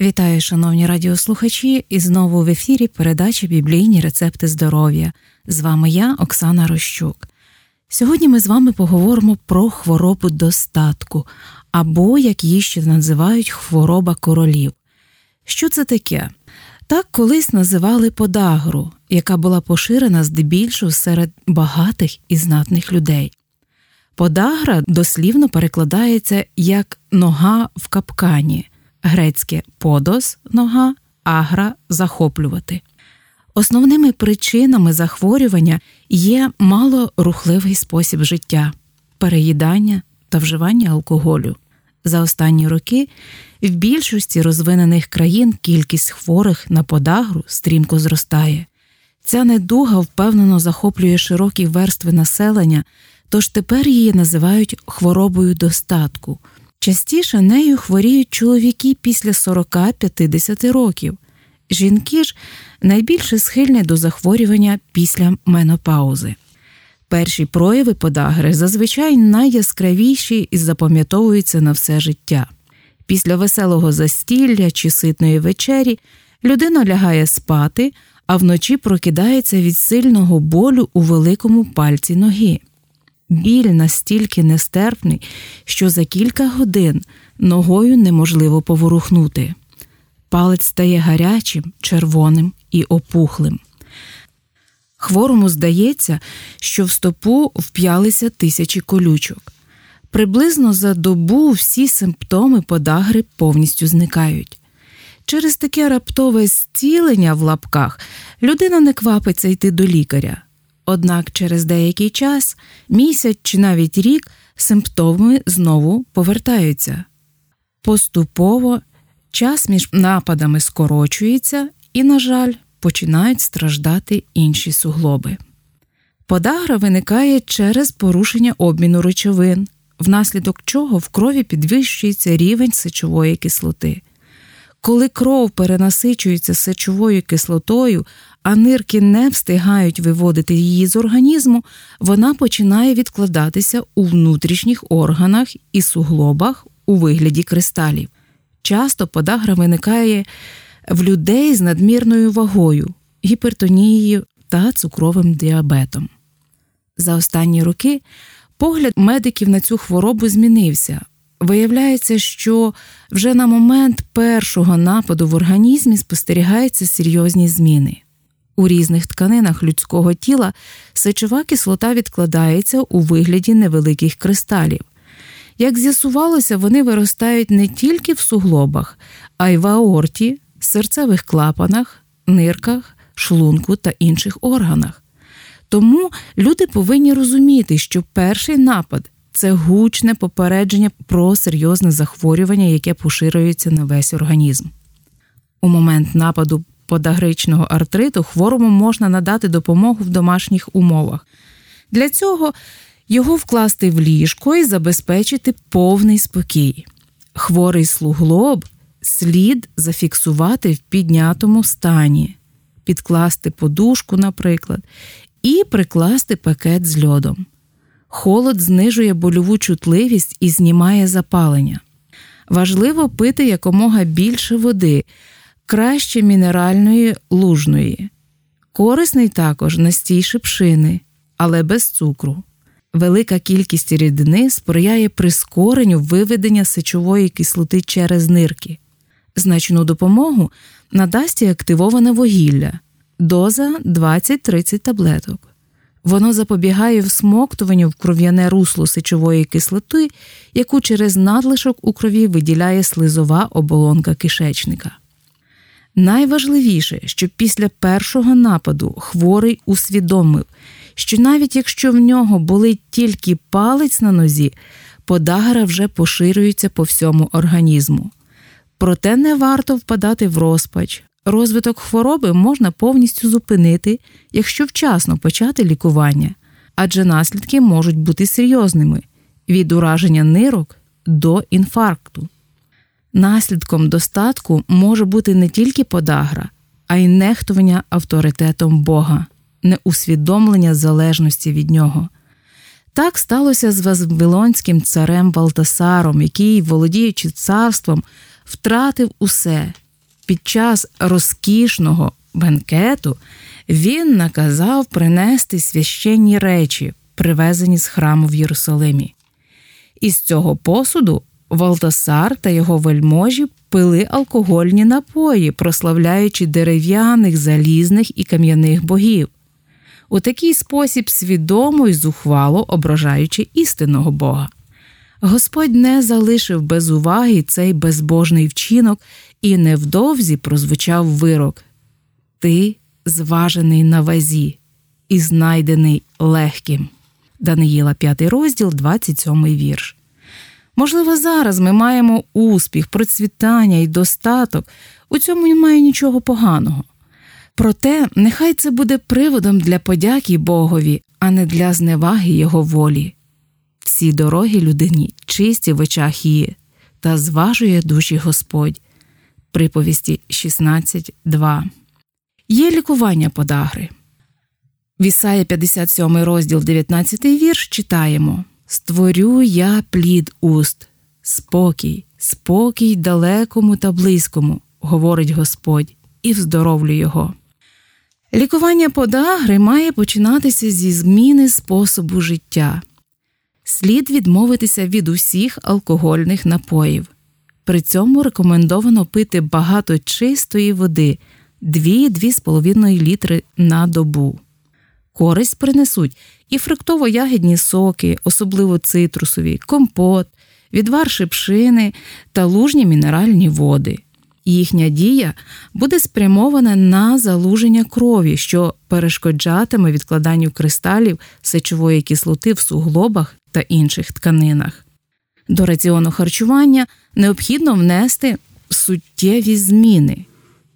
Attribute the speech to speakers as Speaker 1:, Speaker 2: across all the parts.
Speaker 1: Вітаю, шановні радіослухачі, і знову в ефірі передачі Біблійні рецепти здоров'я. З вами я, Оксана Рощук. Сьогодні ми з вами поговоримо про хворобу достатку, або, як її ще називають, хвороба королів. Що це таке? Так колись називали подагру, яка була поширена здебільшого серед багатих і знатних людей. Подагра дослівно перекладається як нога в капкані грецьке подос нога, агра захоплювати. Основними причинами захворювання є малорухливий спосіб життя, переїдання та вживання алкоголю. За останні роки в більшості розвинених країн кількість хворих на подагру стрімко зростає. Ця недуга впевнено захоплює широкі верстви населення, тож тепер її називають хворобою достатку. Частіше нею хворіють чоловіки після 40-50 років. Жінки ж найбільше схильні до захворювання після менопаузи. Перші прояви подагри зазвичай найяскравіші і запам'ятовуються на все життя. Після веселого застілля чи ситної вечері людина лягає спати, а вночі прокидається від сильного болю у великому пальці ноги. Біль настільки нестерпний, що за кілька годин ногою неможливо поворухнути. Палець стає гарячим, червоним і опухлим. Хворому здається, що в стопу вп'ялися тисячі колючок. Приблизно за добу всі симптоми подагри повністю зникають. Через таке раптове зцілення в лапках людина не квапиться йти до лікаря. Однак через деякий час, місяць чи навіть рік, симптоми знову повертаються. Поступово час між нападами скорочується і, на жаль, починають страждати інші суглоби. Подагра виникає через порушення обміну речовин, внаслідок чого в крові підвищується рівень сечової кислоти. Коли кров перенасичується сечовою кислотою, а нирки не встигають виводити її з організму, вона починає відкладатися у внутрішніх органах і суглобах у вигляді кристалів. Часто подагра виникає в людей з надмірною вагою, гіпертонією та цукровим діабетом. За останні роки погляд медиків на цю хворобу змінився. Виявляється, що вже на момент першого нападу в організмі спостерігаються серйозні зміни. У різних тканинах людського тіла сечова кислота відкладається у вигляді невеликих кристалів. Як з'ясувалося, вони виростають не тільки в суглобах, а й в аорті, серцевих клапанах, нирках, шлунку та інших органах. Тому люди повинні розуміти, що перший напад це гучне попередження про серйозне захворювання, яке поширюється на весь організм. У момент нападу подагричного артриту хворому можна надати допомогу в домашніх умовах. Для цього його вкласти в ліжко і забезпечити повний спокій. Хворий слуглоб слід зафіксувати в піднятому стані, підкласти подушку, наприклад, і прикласти пакет з льодом. Холод знижує больову чутливість і знімає запалення. Важливо пити якомога більше води, краще мінеральної лужної. Корисний також настій шипшини, але без цукру. Велика кількість рідини сприяє прискоренню виведення сечової кислоти через нирки. Значну допомогу надасть і активоване вугілля, доза 20-30 таблеток. Воно запобігає всмоктуванню в кров'яне русло сечової кислоти, яку через надлишок у крові виділяє слизова оболонка кишечника. Найважливіше, щоб після першого нападу хворий усвідомив, що навіть якщо в нього болить тільки палець на нозі, подагра вже поширюється по всьому організму. Проте не варто впадати в розпач. Розвиток хвороби можна повністю зупинити, якщо вчасно почати лікування, адже наслідки можуть бути серйозними від ураження нирок до інфаркту. Наслідком достатку може бути не тільки подагра, а й нехтування авторитетом Бога, неусвідомлення залежності від нього. Так сталося з Вавилонським царем Балтасаром, який, володіючи царством, втратив усе під час розкішного бенкету він наказав принести священні речі, привезені з храму в Єрусалимі. Із цього посуду Валтасар та його вельможі пили алкогольні напої, прославляючи дерев'яних, залізних і кам'яних богів. У такий спосіб свідомо й зухвало ображаючи істинного Бога. Господь не залишив без уваги цей безбожний вчинок і невдовзі прозвучав вирок Ти зважений на вазі і знайдений легким. Даниїла 5 розділ, 27 вірш. Можливо, зараз ми маємо успіх, процвітання і достаток, у цьому немає нічого поганого. Проте нехай це буде приводом для подяки Богові, а не для зневаги Його волі. Всі дороги людині чисті в очах її, та зважує душі Господь. Приповісті 16.2. Є лікування подагри. В Ісаї 57 розділ 19 вірш читаємо Створю я плід уст, спокій, спокій далекому та близькому, говорить Господь, і вздоровлю його. Лікування подагри має починатися зі зміни способу життя. Слід відмовитися від усіх алкогольних напоїв. При цьому рекомендовано пити багато чистої води 2-2,5 літри на добу. Користь принесуть і фруктово-ягідні соки, особливо цитрусові, компот, відвар шипшини та лужні мінеральні води. Їхня дія буде спрямована на залуження крові, що перешкоджатиме відкладанню кристалів сечової кислоти в суглобах та інших тканинах. До раціону харчування необхідно внести суттєві зміни,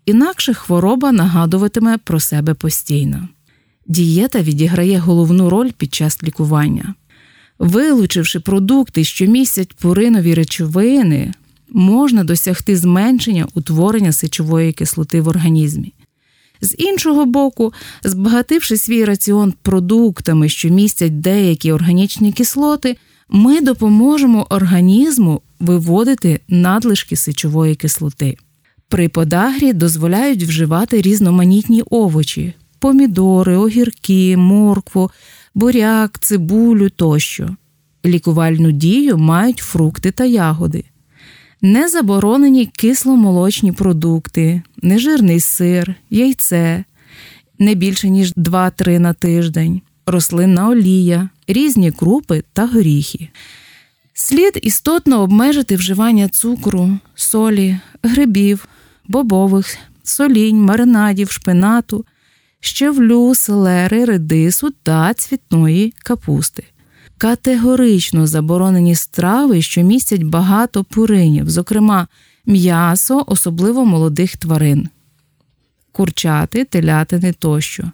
Speaker 1: інакше хвороба нагадуватиме про себе постійно. Дієта відіграє головну роль під час лікування. Вилучивши продукти, що містять пуринові речовини, можна досягти зменшення утворення сечової кислоти в організмі. З іншого боку, збагативши свій раціон продуктами, що містять деякі органічні кислоти, ми допоможемо організму виводити надлишки сечової кислоти. При подагрі дозволяють вживати різноманітні овочі, помідори, огірки, моркву, буряк, цибулю тощо. Лікувальну дію мають фрукти та ягоди. Не заборонені кисломолочні продукти, нежирний сир, яйце, не більше ніж 2-3 на тиждень, рослинна олія, різні крупи та горіхи. Слід істотно обмежити вживання цукру, солі, грибів, бобових, солінь, маринадів, шпинату, щавлю, селери, редису та цвітної капусти. Категорично заборонені страви, що містять багато пуринів, зокрема м'ясо, особливо молодих тварин, курчати, телятини тощо,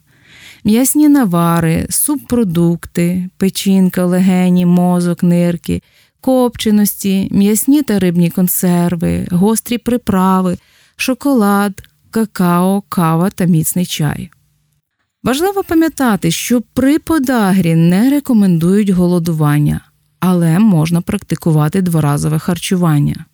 Speaker 1: м'ясні навари, субпродукти, печінка, легені, мозок, нирки, копченості, м'ясні та рибні консерви, гострі приправи, шоколад, какао, кава та міцний чай. Важливо пам'ятати, що при подагрі не рекомендують голодування, але можна практикувати дворазове харчування.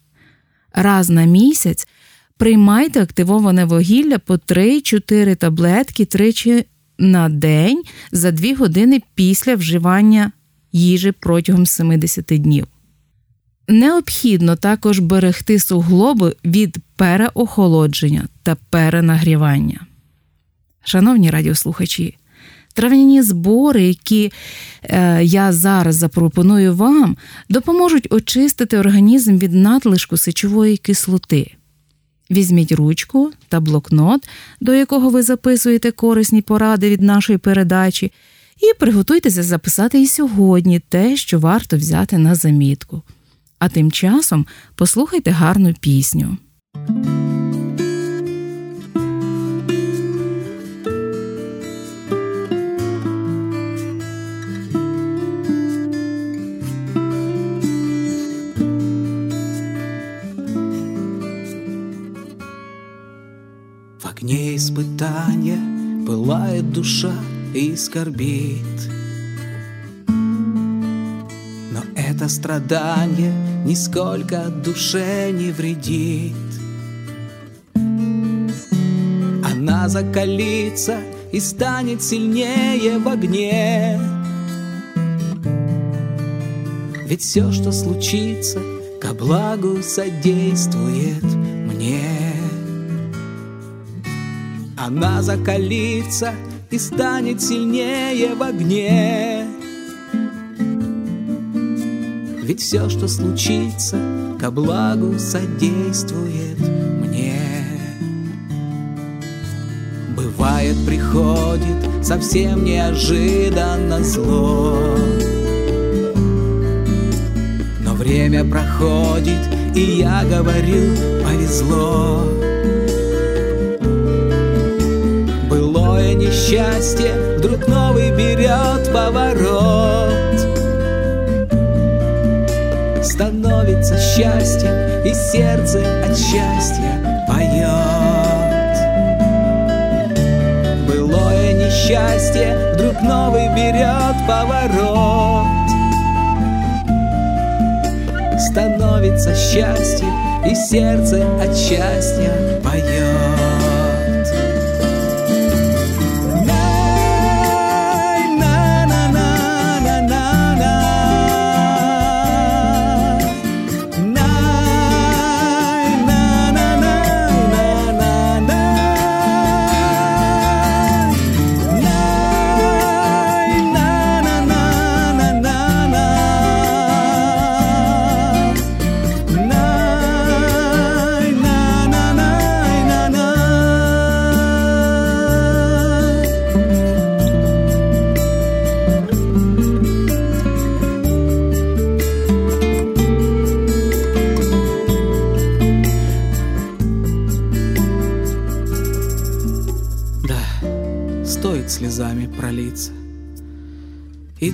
Speaker 1: Раз на місяць приймайте активоване вугілля по 3-4 таблетки тричі на день за 2 години після вживання їжі протягом 70 днів. Необхідно також берегти суглоби від переохолодження та перенагрівання. Шановні радіослухачі, трав'яні збори, які е, я зараз запропоную вам, допоможуть очистити організм від надлишку сечової кислоти. Візьміть ручку та блокнот, до якого ви записуєте корисні поради від нашої передачі, і приготуйтеся записати і сьогодні те, що варто взяти на замітку. А тим часом послухайте гарну пісню.
Speaker 2: Огне испытания пылает душа и скорбит. Но это страдание нисколько душе не вредит. она закалится и станет сильнее в огне. Ведь все, что случится, ко благу содействует мне. Она закалится и станет сильнее в огне. Ведь все, что случится, ко благу содействует мне. Бывает, приходит совсем неожиданно зло. Но время проходит, и я говорю, повезло. Былое несчастье вдруг новый берет поворот становится счастьем, и сердце от счастья поет. Былое несчастье вдруг новый берет поворот. Становится счастьем, и сердце от счастья поет.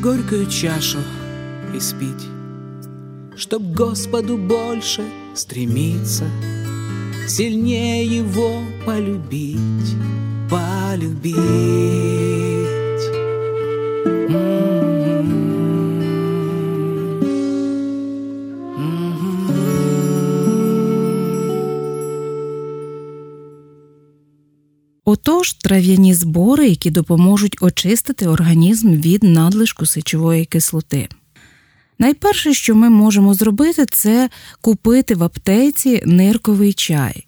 Speaker 2: Горькую чашу испить, Чтоб Господу больше стремиться, Сильнее Его полюбить, полюбить.
Speaker 1: Отож, трав'яні збори, які допоможуть очистити організм від надлишку сечової кислоти. Найперше, що ми можемо зробити, це купити в аптеці нирковий чай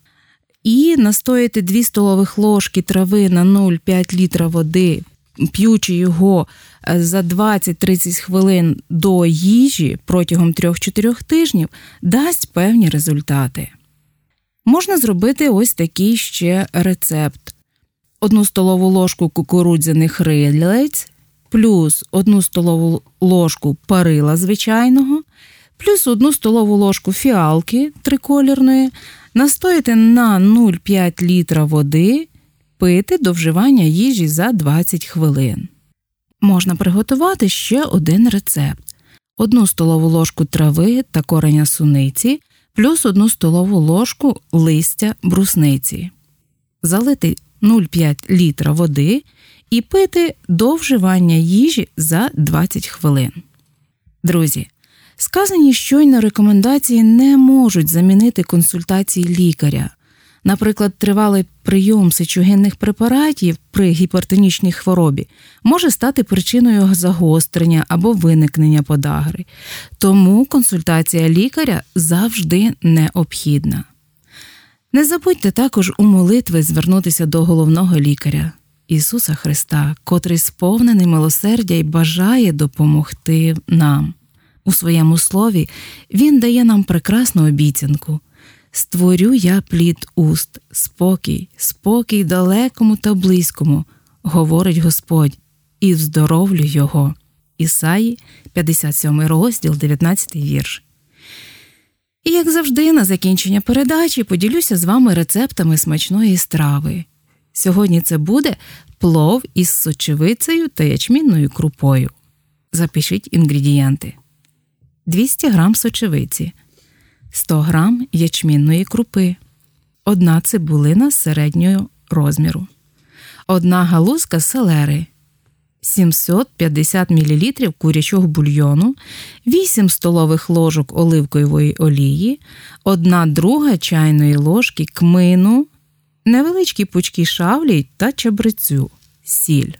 Speaker 1: і настояти 2 столових ложки трави на 0,5 літра води, п'ючи його е, за 20-30 хвилин до їжі протягом 3-4 тижнів, дасть певні результати. Можна зробити ось такий ще рецепт одну столову ложку кукурудзяних рилець, плюс одну столову ложку парила звичайного, плюс одну столову ложку фіалки триколірної, настоїти на 0,5 літра води, пити до вживання їжі за 20 хвилин. Можна приготувати ще один рецепт: одну столову ложку трави та кореня суниці, плюс одну столову ложку листя брусниці. Залити 0,5 літра води і пити до вживання їжі за 20 хвилин. Друзі, сказані щойно рекомендації не можуть замінити консультації лікаря. Наприклад, тривалий прийом сечогенних препаратів при гіпертонічній хворобі може стати причиною загострення або виникнення подагри, тому консультація лікаря завжди необхідна. Не забудьте також у молитви звернутися до головного лікаря Ісуса Христа, котрий сповнений милосердя і бажає допомогти нам. У своєму слові Він дає нам прекрасну обіцянку Створю я плід уст, спокій, спокій далекому та близькому, говорить Господь, і вздоровлю Його. Ісаї, 57 розділ, 19 вірш. І, як завжди, на закінчення передачі поділюся з вами рецептами смачної страви. Сьогодні це буде плов із сочевицею та ячмінною крупою. Запишіть інгредієнти: 200 г сочевиці, 100 г ячмінної крупи, 1 цибулина середнього розміру, 1 галузка селери, 750 мл курячого бульйону, 8 столових ложок оливкової олії, 1 друга чайної ложки кмину, невеличкі пучки шавлі та чабрецю, сіль.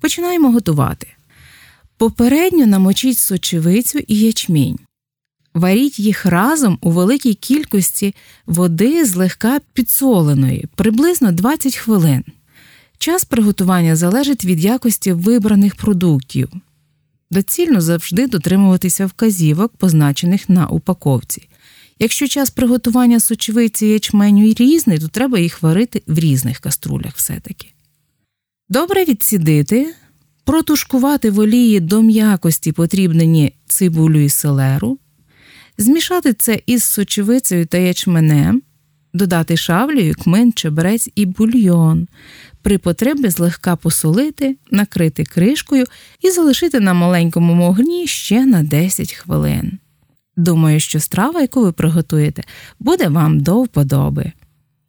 Speaker 1: Починаємо готувати. Попередньо намочіть сочевицю і ячмінь. Варіть їх разом у великій кількості води злегка підсоленої, приблизно 20 хвилин. Час приготування залежить від якості вибраних продуктів. Доцільно завжди дотримуватися вказівок, позначених на упаковці. Якщо час приготування сочевиці ячменю різний, то треба їх варити в різних каструлях все-таки. Добре відсідити, протушкувати в олії до м'якості потрібнені цибулю і селеру, змішати це із сочевицею та ячменем, додати шавлею, кмин, чебрець і бульйон, при потребі злегка посолити, накрити кришкою і залишити на маленькому огні ще на 10 хвилин. Думаю, що страва, яку ви приготуєте, буде вам до вподоби.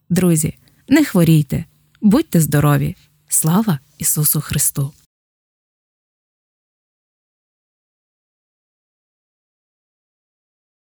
Speaker 1: Друзі, не хворійте, будьте здорові! Слава Ісусу Христу!